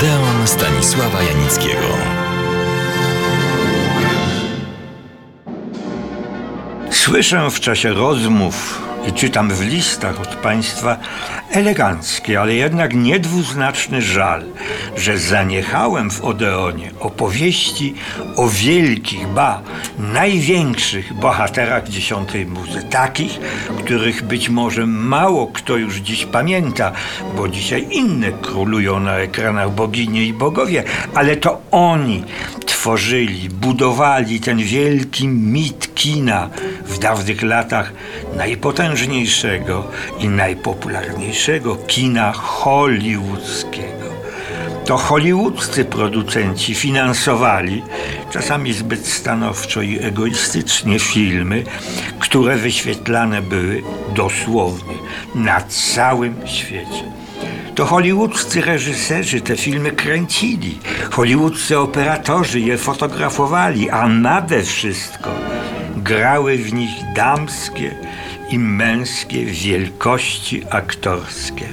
Odeon Stanisława Janickiego. Słyszę w czasie rozmów czytam w listach od państwa elegancki, ale jednak niedwuznaczny żal, że zaniechałem w Odeonie opowieści o wielkich, ba, największych bohaterach dziesiątej muzy. Takich, których być może mało kto już dziś pamięta, bo dzisiaj inne królują na ekranach boginie i bogowie, ale to oni tworzyli, budowali ten wielki mit kina w dawnych latach najpotężniejszego i najpopularniejszego kina hollywoodzkiego. To hollywoodzcy producenci finansowali, czasami zbyt stanowczo i egoistycznie, filmy, które wyświetlane były dosłownie na całym świecie. To hollywoodzcy reżyserzy te filmy kręcili, hollywoodzcy operatorzy je fotografowali, a nade wszystko grały w nich damskie i męskie wielkości aktorskie.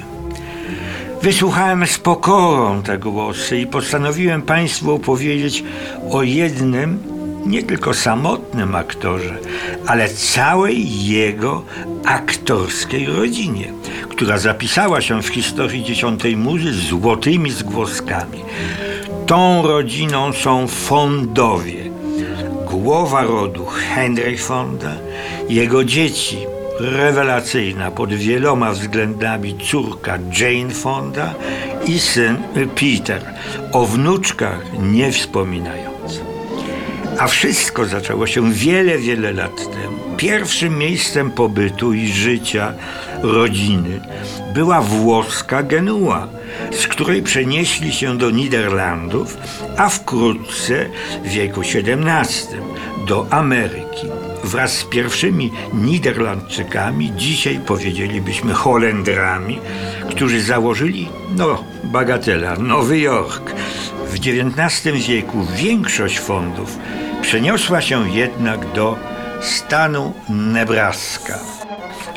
Wysłuchałem z pokorą te głosy i postanowiłem Państwu opowiedzieć o jednym, nie tylko samotnym aktorze, ale całej jego aktorskiej rodzinie, która zapisała się w historii dziesiątej muzy złotymi zgłoskami. Tą rodziną są Fondowie, głowa rodu Henry Fonda, jego dzieci, rewelacyjna pod wieloma względami córka Jane Fonda i syn Peter, o wnuczkach nie wspominając. A wszystko zaczęło się wiele, wiele lat temu. Pierwszym miejscem pobytu i życia rodziny była włoska Genua, z której przenieśli się do Niderlandów, a wkrótce w wieku XVII do Ameryki. Wraz z pierwszymi Niderlandczykami, dzisiaj powiedzielibyśmy Holendrami, którzy założyli, no, bagatela, Nowy Jork. W XIX wieku większość fondów przeniosła się jednak do stanu Nebraska.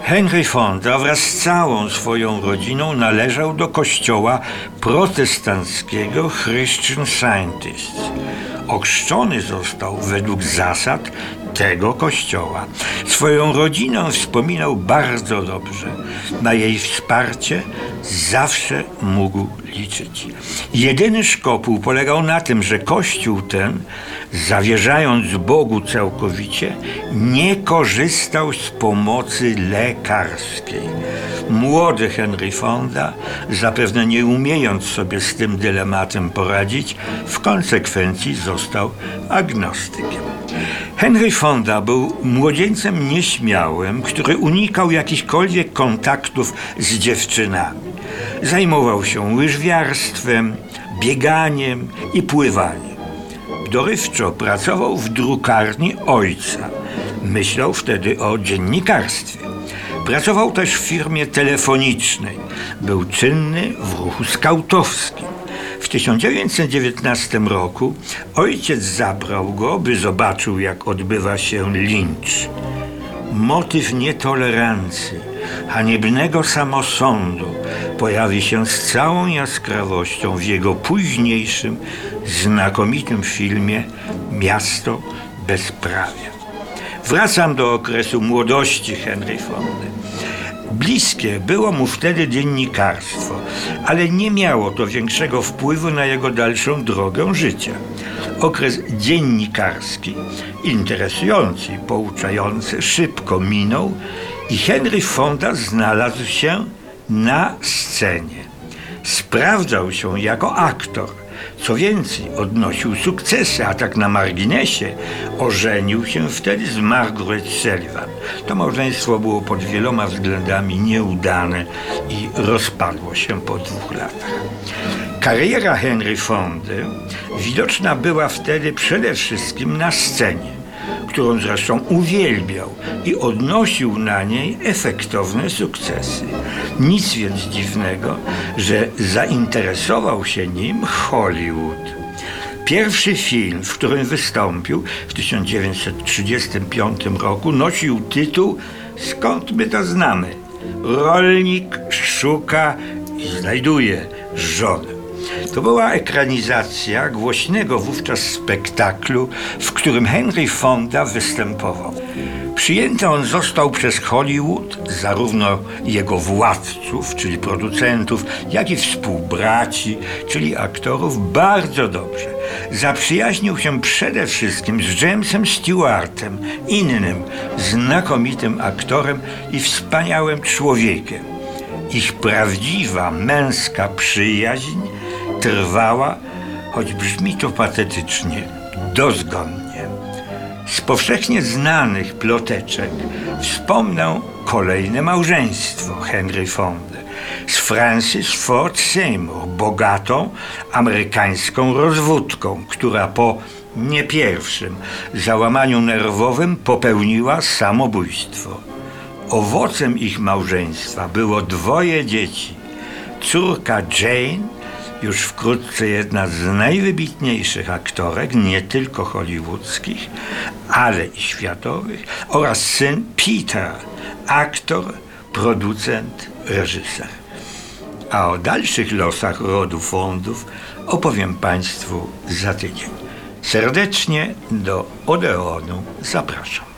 Henry Fonda wraz z całą swoją rodziną należał do kościoła protestanckiego Christian Scientist. Ochrzczony został według zasad tego kościoła. Swoją rodzinę wspominał bardzo dobrze. Na jej wsparcie zawsze mógł liczyć. Jedyny szkopuł polegał na tym, że kościół ten, zawierzając Bogu całkowicie, nie korzystał z pomocy lekarskiej. Młody Henry Fonda, zapewne nie umiejąc sobie z tym dylematem poradzić, w konsekwencji został agnostykiem. Henry Fonda był młodzieńcem nieśmiałym, który unikał jakichkolwiek kontaktów z dziewczynami. Zajmował się łyżwiarstwem, bieganiem i pływaniem. Dorywczo pracował w drukarni ojca. Myślał wtedy o dziennikarstwie. Pracował też w firmie telefonicznej. Był czynny w ruchu skautowskim. W 1919 roku ojciec zabrał go, by zobaczył, jak odbywa się lincz. Motyw nietolerancji, haniebnego samosądu pojawi się z całą jaskrawością w jego późniejszym, znakomitym filmie Miasto Bezprawia. Wracam do okresu młodości Henry Fondy. Bliskie było mu wtedy dziennikarstwo, ale nie miało to większego wpływu na jego dalszą drogę życia. Okres dziennikarski, interesujący i pouczający, szybko minął i Henry Fonda znalazł się na scenie. Sprawdzał się jako aktor. Co więcej, odnosił sukcesy, a tak na marginesie ożenił się wtedy z Margaret Sullivan. To małżeństwo było pod wieloma względami nieudane i rozpadło się po dwóch latach. Kariera Henry Fondy widoczna była wtedy przede wszystkim na scenie którą zresztą uwielbiał i odnosił na niej efektowne sukcesy. Nic więc dziwnego, że zainteresował się nim Hollywood. Pierwszy film, w którym wystąpił w 1935 roku, nosił tytuł Skąd my to znamy? Rolnik szuka i znajduje żonę. To była ekranizacja głośnego wówczas spektaklu, w którym Henry Fonda występował. Przyjęty on został przez Hollywood, zarówno jego władców, czyli producentów, jak i współbraci, czyli aktorów, bardzo dobrze. Zaprzyjaźnił się przede wszystkim z Jamesem Stewartem, innym znakomitym aktorem i wspaniałym człowiekiem. Ich prawdziwa męska przyjaźń trwała, choć brzmi to patetycznie, dozgonnie. Z powszechnie znanych ploteczek wspomnę kolejne małżeństwo Henry Fonda z Francis Ford Seymour, bogatą amerykańską rozwódką, która po nie pierwszym załamaniu nerwowym popełniła samobójstwo. Owocem ich małżeństwa było dwoje dzieci. Córka Jane, już wkrótce jedna z najwybitniejszych aktorek, nie tylko hollywoodzkich, ale i światowych, oraz syn Peter, aktor, producent, reżyser. A o dalszych losach rodu fondów opowiem Państwu za tydzień. Serdecznie do Odeonu zapraszam.